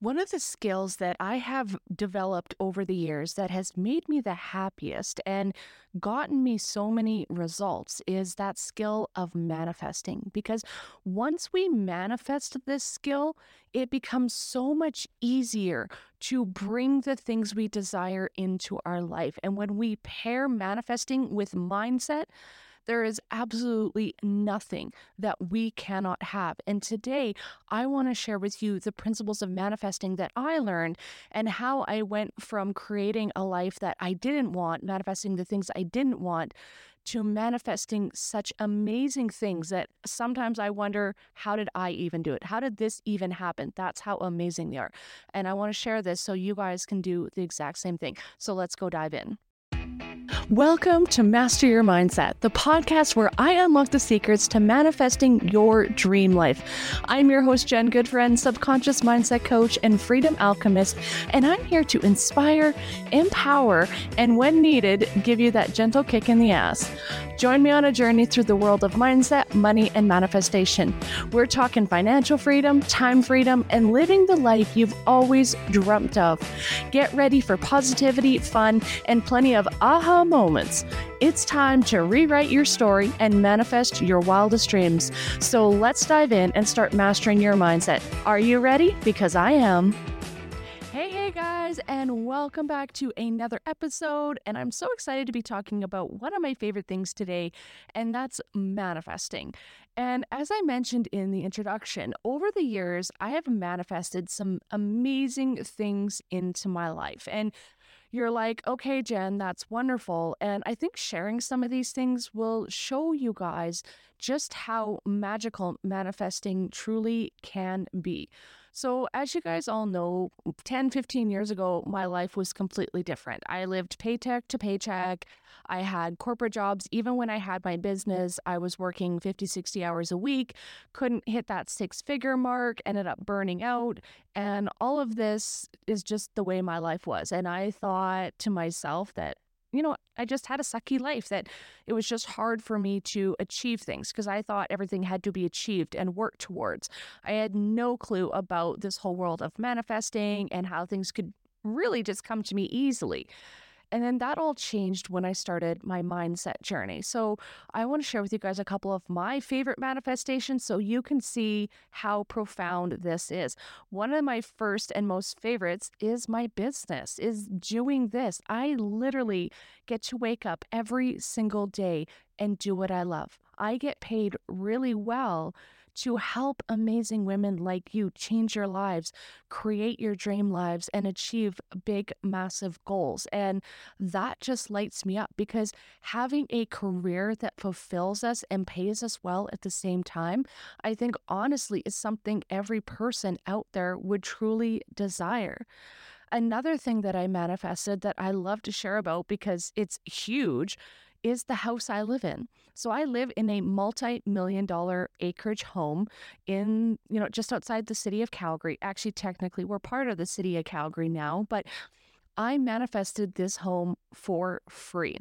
One of the skills that I have developed over the years that has made me the happiest and gotten me so many results is that skill of manifesting. Because once we manifest this skill, it becomes so much easier to bring the things we desire into our life. And when we pair manifesting with mindset, there is absolutely nothing that we cannot have. And today, I want to share with you the principles of manifesting that I learned and how I went from creating a life that I didn't want, manifesting the things I didn't want, to manifesting such amazing things that sometimes I wonder, how did I even do it? How did this even happen? That's how amazing they are. And I want to share this so you guys can do the exact same thing. So let's go dive in. Welcome to Master Your Mindset, the podcast where I unlock the secrets to manifesting your dream life. I'm your host, Jen Goodfriend, subconscious mindset coach and freedom alchemist, and I'm here to inspire, empower, and when needed, give you that gentle kick in the ass. Join me on a journey through the world of mindset, money, and manifestation. We're talking financial freedom, time freedom, and living the life you've always dreamt of. Get ready for positivity, fun, and plenty of aha moments. It's time to rewrite your story and manifest your wildest dreams. So let's dive in and start mastering your mindset. Are you ready? Because I am. Hey, hey, guys, and welcome back to another episode. And I'm so excited to be talking about one of my favorite things today, and that's manifesting. And as I mentioned in the introduction, over the years, I have manifested some amazing things into my life. And you're like, okay, Jen, that's wonderful. And I think sharing some of these things will show you guys just how magical manifesting truly can be. So, as you guys all know, 10, 15 years ago, my life was completely different. I lived paycheck to paycheck. I had corporate jobs. Even when I had my business, I was working 50, 60 hours a week, couldn't hit that six figure mark, ended up burning out. And all of this is just the way my life was. And I thought to myself that you know, I just had a sucky life that it was just hard for me to achieve things because I thought everything had to be achieved and worked towards. I had no clue about this whole world of manifesting and how things could really just come to me easily. And then that all changed when I started my mindset journey. So I want to share with you guys a couple of my favorite manifestations so you can see how profound this is. One of my first and most favorites is my business, is doing this. I literally get to wake up every single day and do what I love. I get paid really well to help amazing women like you change your lives, create your dream lives, and achieve big, massive goals. And that just lights me up because having a career that fulfills us and pays us well at the same time, I think honestly is something every person out there would truly desire. Another thing that I manifested that I love to share about because it's huge is the house I live in. So I live in a multi-million dollar acreage home in, you know, just outside the city of Calgary. Actually, technically, we're part of the city of Calgary now, but I manifested this home for free.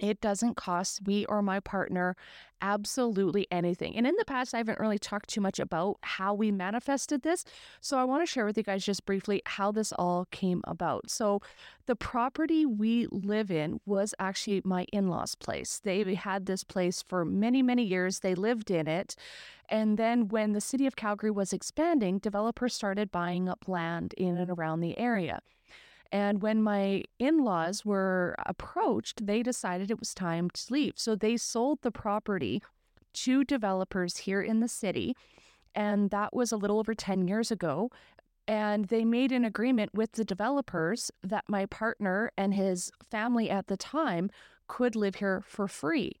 It doesn't cost me or my partner absolutely anything. And in the past, I haven't really talked too much about how we manifested this. So I want to share with you guys just briefly how this all came about. So the property we live in was actually my in law's place. They had this place for many, many years, they lived in it. And then when the city of Calgary was expanding, developers started buying up land in and around the area. And when my in laws were approached, they decided it was time to leave. So they sold the property to developers here in the city. And that was a little over 10 years ago. And they made an agreement with the developers that my partner and his family at the time could live here for free.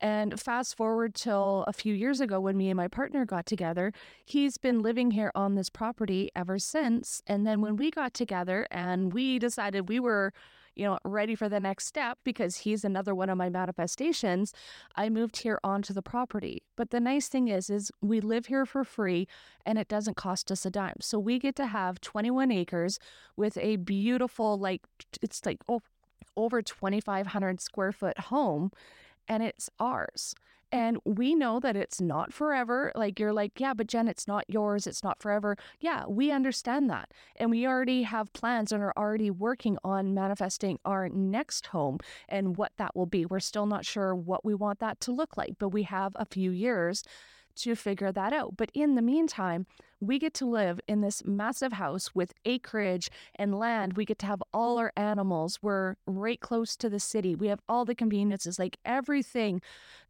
And fast forward till a few years ago when me and my partner got together, he's been living here on this property ever since. And then when we got together and we decided we were, you know, ready for the next step because he's another one of my manifestations, I moved here onto the property. But the nice thing is is we live here for free and it doesn't cost us a dime. So we get to have 21 acres with a beautiful like it's like oh over 2500 square foot home and it's ours. Mm. And we know that it's not forever. Like you're like, yeah, but Jen, it's not yours. It's not forever. Yeah, we understand that. And we already have plans and are already working on manifesting our next home and what that will be. We're still not sure what we want that to look like, but we have a few years to figure that out. But in the meantime, we get to live in this massive house with acreage and land. We get to have all our animals. We're right close to the city. We have all the conveniences, like everything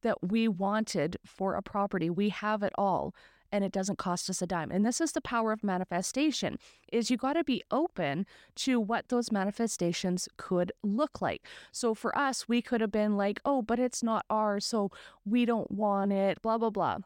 that we wanted for a property. We have it all and it doesn't cost us a dime. And this is the power of manifestation is you got to be open to what those manifestations could look like. So for us, we could have been like, "Oh, but it's not ours, so we don't want it." blah blah blah.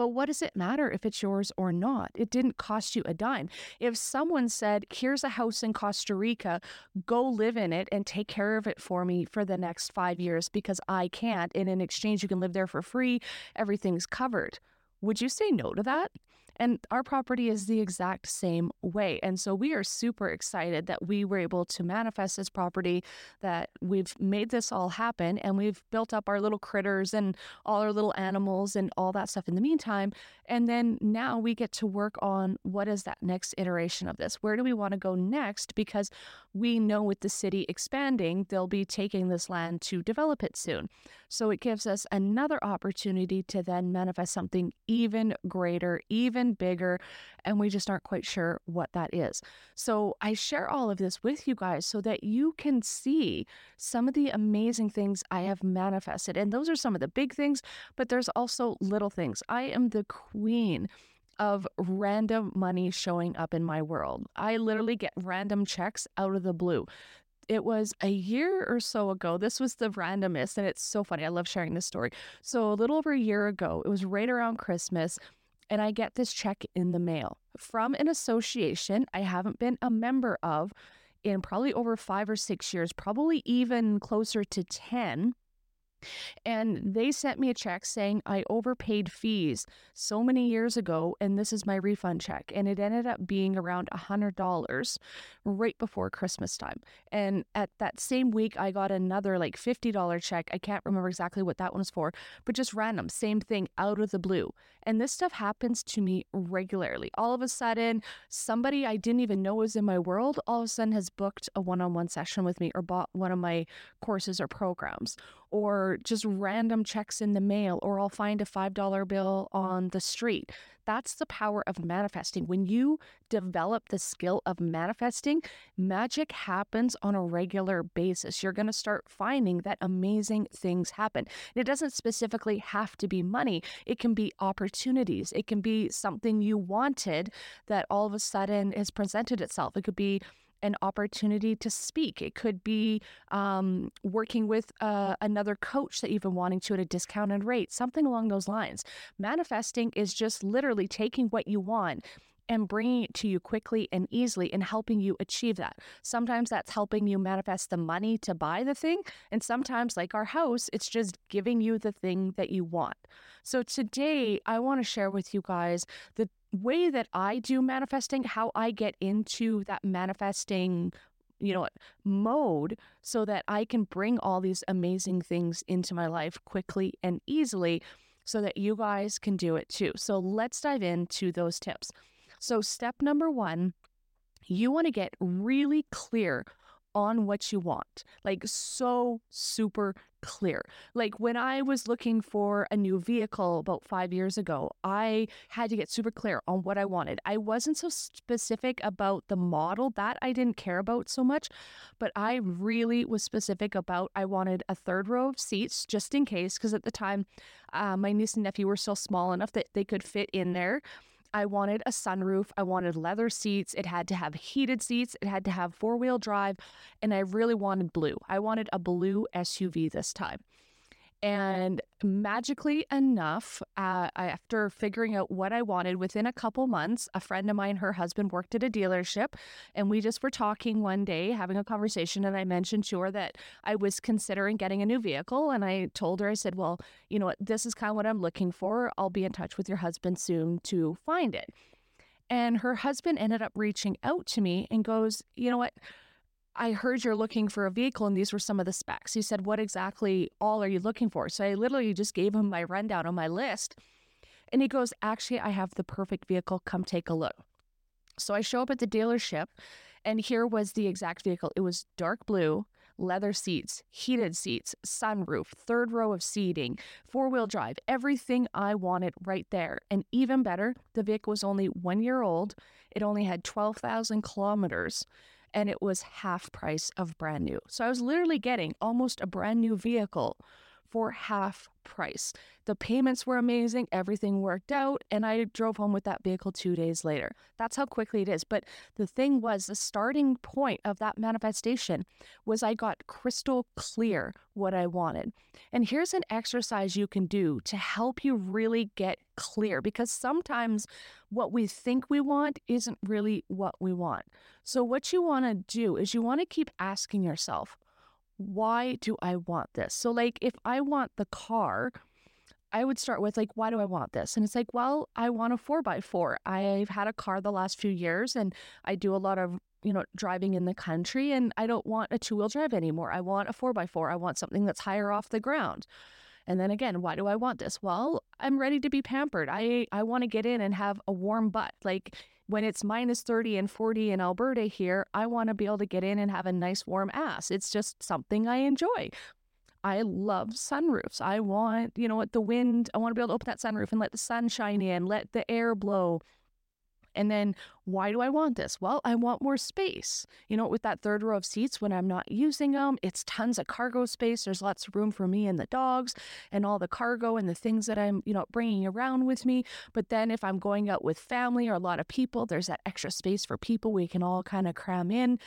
But what does it matter if it's yours or not? It didn't cost you a dime. If someone said, Here's a house in Costa Rica, go live in it and take care of it for me for the next five years because I can't, and in exchange, you can live there for free, everything's covered. Would you say no to that? And our property is the exact same way. And so we are super excited that we were able to manifest this property, that we've made this all happen, and we've built up our little critters and all our little animals and all that stuff in the meantime. And then now we get to work on what is that next iteration of this? Where do we want to go next? Because we know with the city expanding, they'll be taking this land to develop it soon. So it gives us another opportunity to then manifest something even greater, even bigger, and we just aren't quite sure what that is. So I share all of this with you guys so that you can see some of the amazing things I have manifested. And those are some of the big things, but there's also little things. I am the queen of random money showing up in my world. I literally get random checks out of the blue it was a year or so ago. This was the randomest, and it's so funny. I love sharing this story. So, a little over a year ago, it was right around Christmas, and I get this check in the mail from an association I haven't been a member of in probably over five or six years, probably even closer to 10. And they sent me a check saying I overpaid fees so many years ago, and this is my refund check. And it ended up being around a $100 right before Christmas time. And at that same week, I got another like $50 check. I can't remember exactly what that one was for, but just random, same thing out of the blue. And this stuff happens to me regularly. All of a sudden, somebody I didn't even know was in my world all of a sudden has booked a one on one session with me or bought one of my courses or programs or just random checks in the mail, or I'll find a $5 bill on the street. That's the power of manifesting. When you develop the skill of manifesting, magic happens on a regular basis. You're going to start finding that amazing things happen. it doesn't specifically have to be money, it can be opportunities, it can be something you wanted that all of a sudden has presented itself. It could be an opportunity to speak. It could be um, working with uh, another coach that you've been wanting to at a discounted rate, something along those lines. Manifesting is just literally taking what you want and bringing it to you quickly and easily and helping you achieve that. Sometimes that's helping you manifest the money to buy the thing. And sometimes, like our house, it's just giving you the thing that you want. So today, I want to share with you guys the way that I do manifesting, how I get into that manifesting you know mode so that I can bring all these amazing things into my life quickly and easily so that you guys can do it too. So let's dive into those tips. So step number 1, you want to get really clear on what you want. Like so super clear. Like when I was looking for a new vehicle about 5 years ago, I had to get super clear on what I wanted. I wasn't so specific about the model that I didn't care about so much, but I really was specific about I wanted a third row of seats just in case because at the time uh, my niece and nephew were still small enough that they could fit in there. I wanted a sunroof. I wanted leather seats. It had to have heated seats. It had to have four wheel drive. And I really wanted blue. I wanted a blue SUV this time. And magically enough, uh, after figuring out what I wanted within a couple months, a friend of mine, her husband worked at a dealership, and we just were talking one day, having a conversation. And I mentioned to her that I was considering getting a new vehicle. And I told her, I said, Well, you know what? This is kind of what I'm looking for. I'll be in touch with your husband soon to find it. And her husband ended up reaching out to me and goes, You know what? I heard you're looking for a vehicle and these were some of the specs. He said, What exactly all are you looking for? So I literally just gave him my rundown on my list. And he goes, Actually, I have the perfect vehicle. Come take a look. So I show up at the dealership and here was the exact vehicle. It was dark blue, leather seats, heated seats, sunroof, third row of seating, four wheel drive, everything I wanted right there. And even better, the vehicle was only one year old. It only had 12,000 kilometers and it was half price of brand new. So I was literally getting almost a brand new vehicle for half price. The payments were amazing, everything worked out, and I drove home with that vehicle two days later. That's how quickly it is. But the thing was, the starting point of that manifestation was I got crystal clear what I wanted. And here's an exercise you can do to help you really get clear because sometimes what we think we want isn't really what we want. So, what you want to do is you want to keep asking yourself, why do I want this? So, like, if I want the car, I would start with, like, why do I want this? And it's like, well, I want a four by four. I've had a car the last few years and I do a lot of, you know, driving in the country and I don't want a two wheel drive anymore. I want a four by four. I want something that's higher off the ground. And then again, why do I want this? Well, I'm ready to be pampered. I, I want to get in and have a warm butt. Like, when it's minus 30 and 40 in Alberta here, I want to be able to get in and have a nice warm ass. It's just something I enjoy. I love sunroofs. I want, you know what, the wind, I want to be able to open that sunroof and let the sun shine in, let the air blow. And then why do I want this? Well, I want more space. You know, with that third row of seats when I'm not using them, it's tons of cargo space. There's lots of room for me and the dogs and all the cargo and the things that I'm, you know, bringing around with me. But then if I'm going out with family or a lot of people, there's that extra space for people we can all kind of cram in.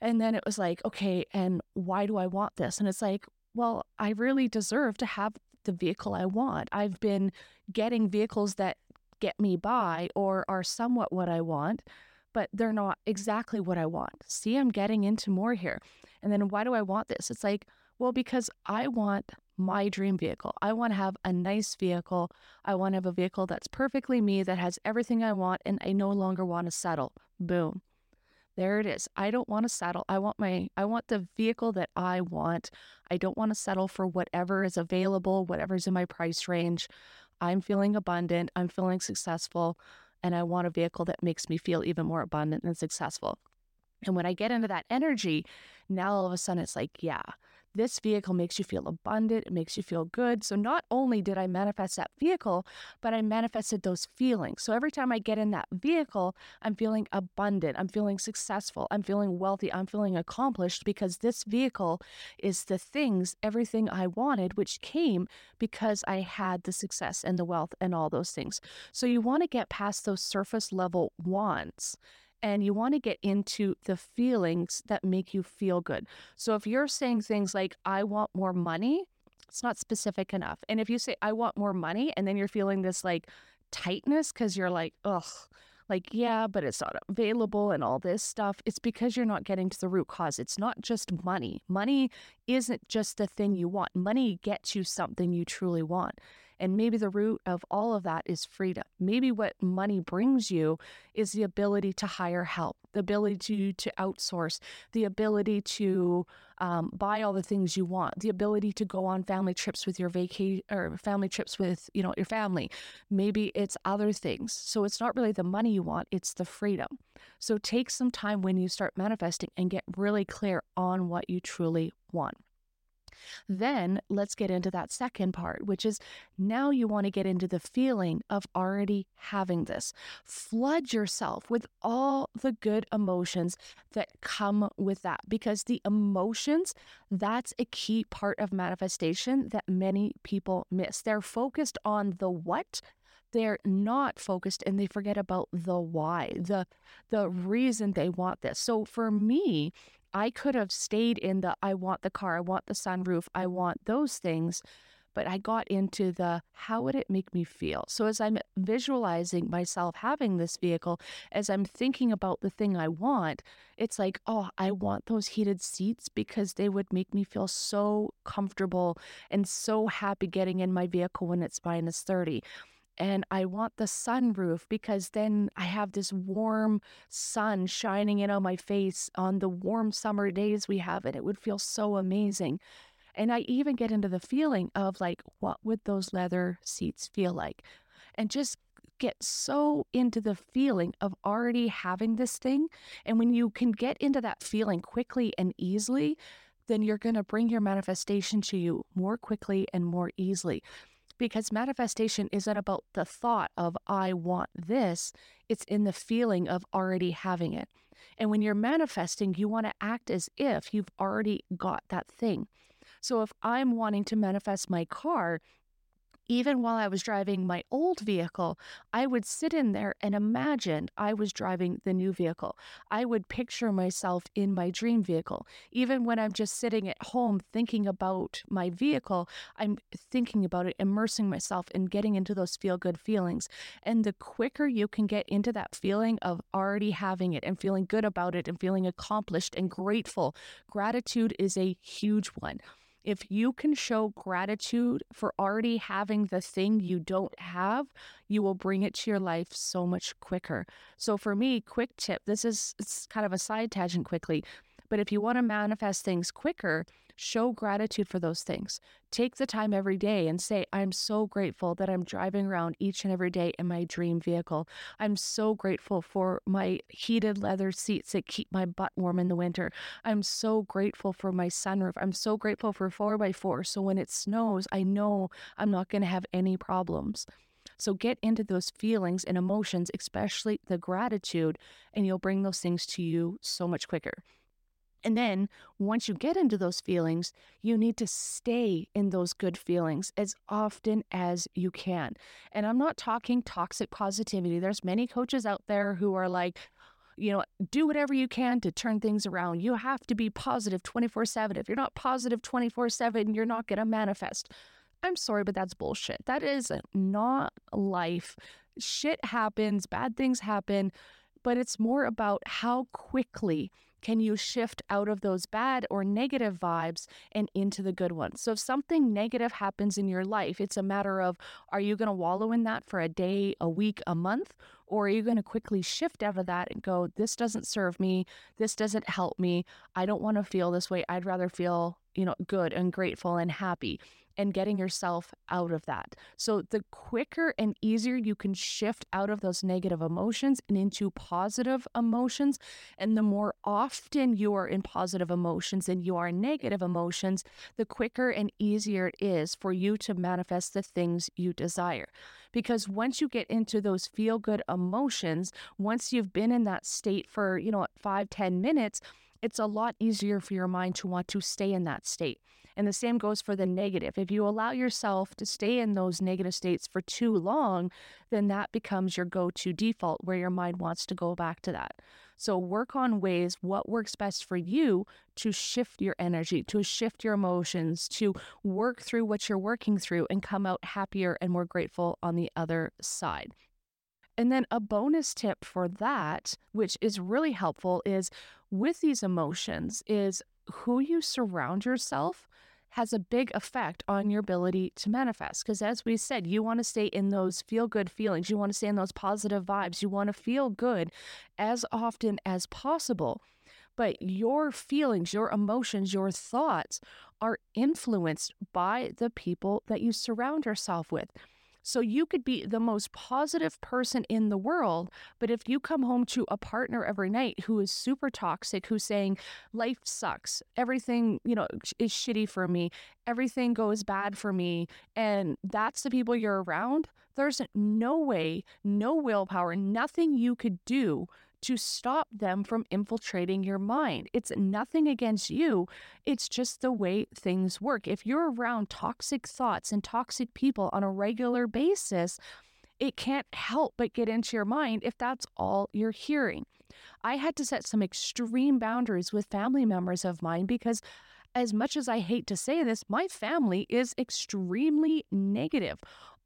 And then it was like, okay, and why do I want this? And it's like, well, I really deserve to have the vehicle I want. I've been getting vehicles that get me by or are somewhat what I want, but they're not exactly what I want. See, I'm getting into more here. And then why do I want this? It's like, well, because I want my dream vehicle. I want to have a nice vehicle. I want to have a vehicle that's perfectly me, that has everything I want, and I no longer want to settle. Boom. There it is. I don't want to settle. I want my I want the vehicle that I want. I don't want to settle for whatever is available, whatever's in my price range. I'm feeling abundant, I'm feeling successful, and I want a vehicle that makes me feel even more abundant and successful. And when I get into that energy, now all of a sudden it's like, yeah, this vehicle makes you feel abundant, it makes you feel good. So not only did I manifest that vehicle, but I manifested those feelings. So every time I get in that vehicle, I'm feeling abundant, I'm feeling successful, I'm feeling wealthy, I'm feeling accomplished because this vehicle is the things, everything I wanted, which came because I had the success and the wealth and all those things. So you want to get past those surface level wants and you want to get into the feelings that make you feel good. So if you're saying things like, I want more money, it's not specific enough. And if you say, I want more money, and then you're feeling this like tightness because you're like, ugh, like, yeah, but it's not available and all this stuff, it's because you're not getting to the root cause. It's not just money. Money isn't just the thing you want, money gets you something you truly want. And maybe the root of all of that is freedom. Maybe what money brings you is the ability to hire help, the ability to, to outsource, the ability to um, buy all the things you want, the ability to go on family trips with your vacation or family trips with, you know, your family. Maybe it's other things. So it's not really the money you want, it's the freedom. So take some time when you start manifesting and get really clear on what you truly want. Then let's get into that second part, which is now you want to get into the feeling of already having this. Flood yourself with all the good emotions that come with that because the emotions, that's a key part of manifestation that many people miss. They're focused on the what they're not focused and they forget about the why the the reason they want this so for me I could have stayed in the I want the car, I want the sunroof, I want those things, but I got into the how would it make me feel? So as I'm visualizing myself having this vehicle, as I'm thinking about the thing I want, it's like, oh, I want those heated seats because they would make me feel so comfortable and so happy getting in my vehicle when it's minus 30 and I want the sunroof because then I have this warm sun shining in on my face on the warm summer days we have, and it would feel so amazing. And I even get into the feeling of like, what would those leather seats feel like? And just get so into the feeling of already having this thing. And when you can get into that feeling quickly and easily, then you're going to bring your manifestation to you more quickly and more easily. Because manifestation isn't about the thought of, I want this, it's in the feeling of already having it. And when you're manifesting, you want to act as if you've already got that thing. So if I'm wanting to manifest my car, even while I was driving my old vehicle, I would sit in there and imagine I was driving the new vehicle. I would picture myself in my dream vehicle. Even when I'm just sitting at home thinking about my vehicle, I'm thinking about it, immersing myself and getting into those feel good feelings. And the quicker you can get into that feeling of already having it and feeling good about it and feeling accomplished and grateful, gratitude is a huge one. If you can show gratitude for already having the thing you don't have, you will bring it to your life so much quicker. So, for me, quick tip this is it's kind of a side tangent quickly, but if you want to manifest things quicker, Show gratitude for those things. Take the time every day and say, I'm so grateful that I'm driving around each and every day in my dream vehicle. I'm so grateful for my heated leather seats that keep my butt warm in the winter. I'm so grateful for my sunroof. I'm so grateful for 4x4. So when it snows, I know I'm not going to have any problems. So get into those feelings and emotions, especially the gratitude, and you'll bring those things to you so much quicker. And then once you get into those feelings, you need to stay in those good feelings as often as you can. And I'm not talking toxic positivity. There's many coaches out there who are like, you know, do whatever you can to turn things around. You have to be positive 24 7. If you're not positive 24 7, you're not going to manifest. I'm sorry, but that's bullshit. That is not life. Shit happens, bad things happen, but it's more about how quickly can you shift out of those bad or negative vibes and into the good ones? So, if something negative happens in your life, it's a matter of are you going to wallow in that for a day, a week, a month? Or are you going to quickly shift out of that and go, this doesn't serve me. This doesn't help me. I don't want to feel this way. I'd rather feel, you know, good and grateful and happy and getting yourself out of that. So, the quicker and easier you can shift out of those negative emotions and into positive emotions, and the more often you are in positive emotions and you are in negative emotions, the quicker and easier it is for you to manifest the things you desire. Because once you get into those feel good emotions, once you've been in that state for, you know, five ten minutes, it's a lot easier for your mind to want to stay in that state. And the same goes for the negative. If you allow yourself to stay in those negative states for too long, then that becomes your go to default where your mind wants to go back to that. So work on ways what works best for you to shift your energy, to shift your emotions, to work through what you're working through and come out happier and more grateful on the other side. And then a bonus tip for that, which is really helpful, is with these emotions, is who you surround yourself has a big effect on your ability to manifest. Because as we said, you want to stay in those feel good feelings, you want to stay in those positive vibes, you want to feel good as often as possible. But your feelings, your emotions, your thoughts are influenced by the people that you surround yourself with. So you could be the most positive person in the world, but if you come home to a partner every night who is super toxic, who's saying life sucks, everything, you know, is shitty for me, everything goes bad for me, and that's the people you're around, there's no way, no willpower, nothing you could do to stop them from infiltrating your mind. It's nothing against you, it's just the way things work. If you're around toxic thoughts and toxic people on a regular basis, it can't help but get into your mind if that's all you're hearing. I had to set some extreme boundaries with family members of mine because as much as I hate to say this, my family is extremely negative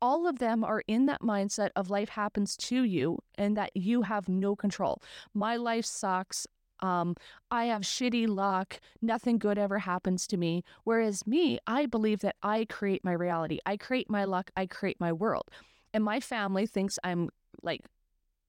all of them are in that mindset of life happens to you and that you have no control. My life sucks. Um, I have shitty luck. Nothing good ever happens to me. Whereas me, I believe that I create my reality. I create my luck. I create my world. And my family thinks I'm like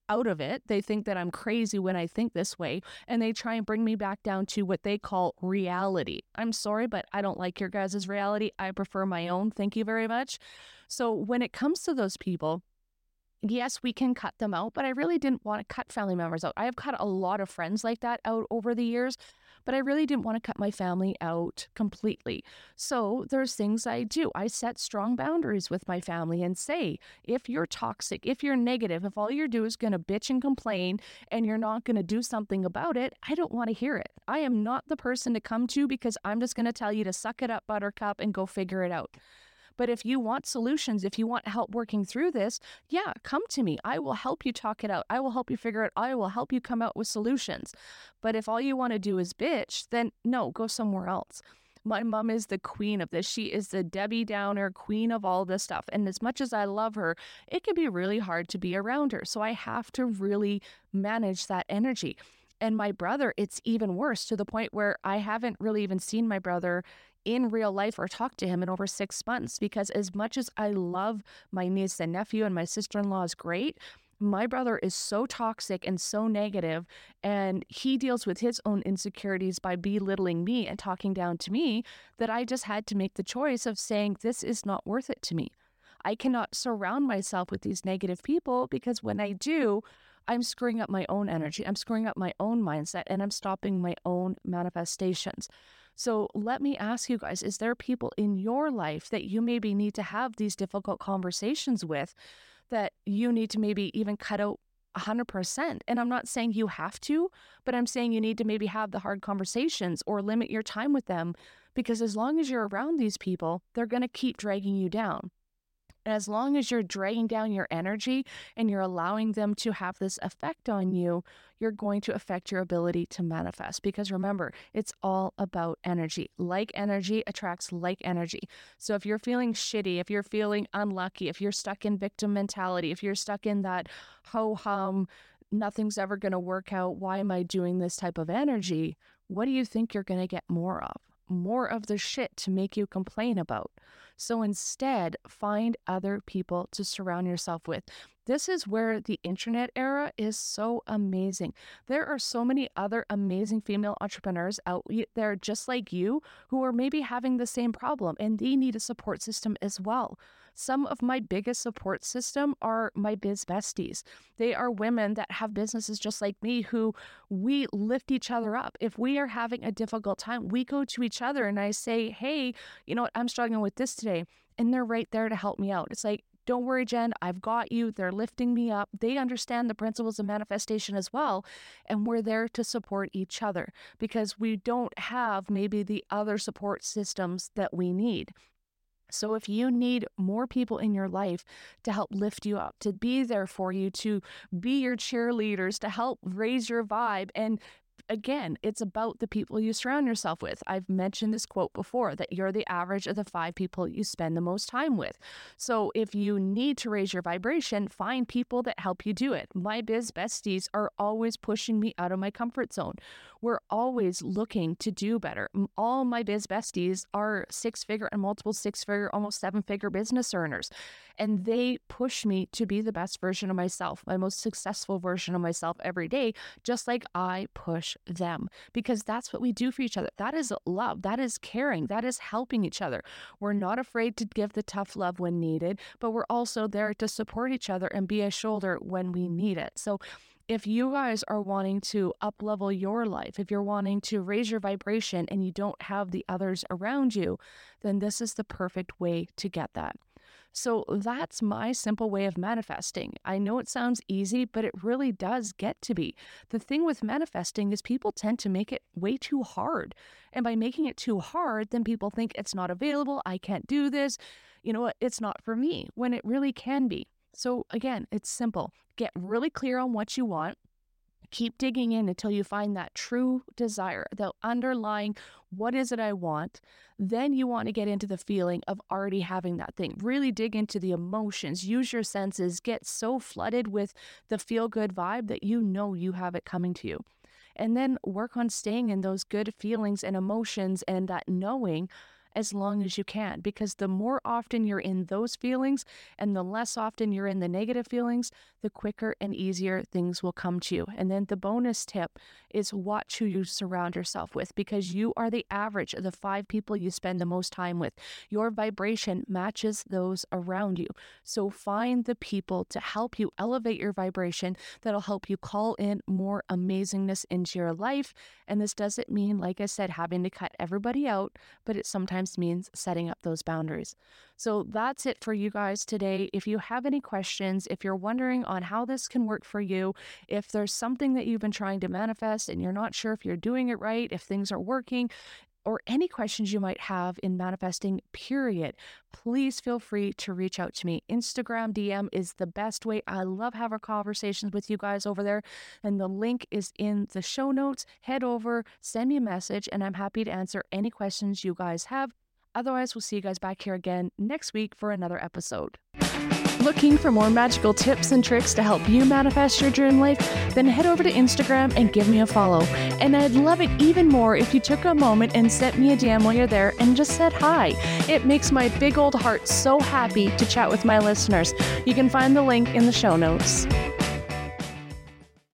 out of it. They think that I'm crazy when I think this way, and they try and bring me back down to what they call reality. I'm sorry, but I don't like your guys' reality. I prefer my own. Thank you very much. So when it comes to those people, yes, we can cut them out, but I really didn't want to cut family members out. I have cut a lot of friends like that out over the years but I really didn't want to cut my family out completely. So there's things I do. I set strong boundaries with my family and say, if you're toxic, if you're negative, if all you're doing is going to bitch and complain and you're not going to do something about it, I don't want to hear it. I am not the person to come to because I'm just going to tell you to suck it up, buttercup, and go figure it out. But if you want solutions, if you want help working through this, yeah, come to me. I will help you talk it out. I will help you figure it. out. I will help you come out with solutions. But if all you want to do is bitch, then no, go somewhere else. My mom is the queen of this. She is the Debbie Downer queen of all this stuff. And as much as I love her, it can be really hard to be around her. So I have to really manage that energy. And my brother, it's even worse to the point where I haven't really even seen my brother in real life or talk to him in over six months because as much as I love my niece and nephew and my sister-in-law is great, my brother is so toxic and so negative and he deals with his own insecurities by belittling me and talking down to me that I just had to make the choice of saying this is not worth it to me. I cannot surround myself with these negative people because when I do, I'm screwing up my own energy. I'm screwing up my own mindset and I'm stopping my own manifestations. So let me ask you guys is there people in your life that you maybe need to have these difficult conversations with that you need to maybe even cut out 100%. And I'm not saying you have to, but I'm saying you need to maybe have the hard conversations or limit your time with them because as long as you're around these people, they're going to keep dragging you down. And as long as you're dragging down your energy and you're allowing them to have this effect on you, you're going to affect your ability to manifest. Because remember, it's all about energy. Like energy attracts like energy. So if you're feeling shitty, if you're feeling unlucky, if you're stuck in victim mentality, if you're stuck in that ho hum, nothing's ever going to work out, why am I doing this type of energy? What do you think you're going to get more of? More of the shit to make you complain about. So instead, find other people to surround yourself with. This is where the internet era is so amazing. There are so many other amazing female entrepreneurs out there just like you who are maybe having the same problem and they need a support system as well. Some of my biggest support system are my biz besties. They are women that have businesses just like me who we lift each other up. If we are having a difficult time, we go to each other and I say, "Hey, you know what? I'm struggling with this today." And they're right there to help me out. It's like, don't worry, Jen, I've got you. They're lifting me up. They understand the principles of manifestation as well. And we're there to support each other because we don't have maybe the other support systems that we need. So, if you need more people in your life to help lift you up, to be there for you, to be your cheerleaders, to help raise your vibe and again, it's about the people you surround yourself with. I've mentioned this quote before that you're the average of the five people you spend the most time with. So if you need to raise your vibration, find people that help you do it. My biz besties are always pushing me out of my comfort zone. We're always looking to do better. All my biz besties are six figure and multiple six figure, almost seven figure business earners. And they push me to be the best version of myself, my most successful version of myself every day, just like I push them, because that's what we do for each other. That is love. That is caring. That is helping each other. We're not afraid to give the tough love when needed, but we're also there to support each other and be a shoulder when we need it. So, if you guys are wanting to up level your life, if you're wanting to raise your vibration and you don't have the others around you, then this is the perfect way to get that. So that's my simple way of manifesting. I know it sounds easy, but it really does get to be. The thing with manifesting is people tend to make it way too hard. And by making it too hard, then people think it's not available, I can't do this. You know what? It's not for me when it really can be. So again, it's simple. Get really clear on what you want. Keep digging in until you find that true desire, the underlying what is it I want. Then you want to get into the feeling of already having that thing. Really dig into the emotions, use your senses, get so flooded with the feel good vibe that you know you have it coming to you. And then work on staying in those good feelings and emotions and that knowing as long as you can because the more often you're in those feelings and the less often you're in the negative feelings, the quicker and easier things will come to you. And then the bonus tip is watch who you surround yourself with because you are the average of the five people you spend the most time with. Your vibration matches those around you. So find the people to help you elevate your vibration that'll help you call in more amazingness into your life. And this doesn't mean, like I said, having to cut everybody out, but it sometimes means setting up those boundaries. So that's it for you guys today. If you have any questions, if you're wondering on how this can work for you, if there's something that you've been trying to manifest and you're not sure if you're doing it right, if things are working, or any questions you might have in manifesting, period, please feel free to reach out to me. Instagram DM is the best way. I love having conversations with you guys over there. And the link is in the show notes. Head over, send me a message, and I'm happy to answer any questions you guys have. Otherwise, we'll see you guys back here again next week for another episode. Looking for more magical tips and tricks to help you manifest your dream life? Then head over to Instagram and give me a follow. And I'd love it even more if you took a moment and sent me a DM while you're there and just said hi. It makes my big old heart so happy to chat with my listeners. You can find the link in the show notes.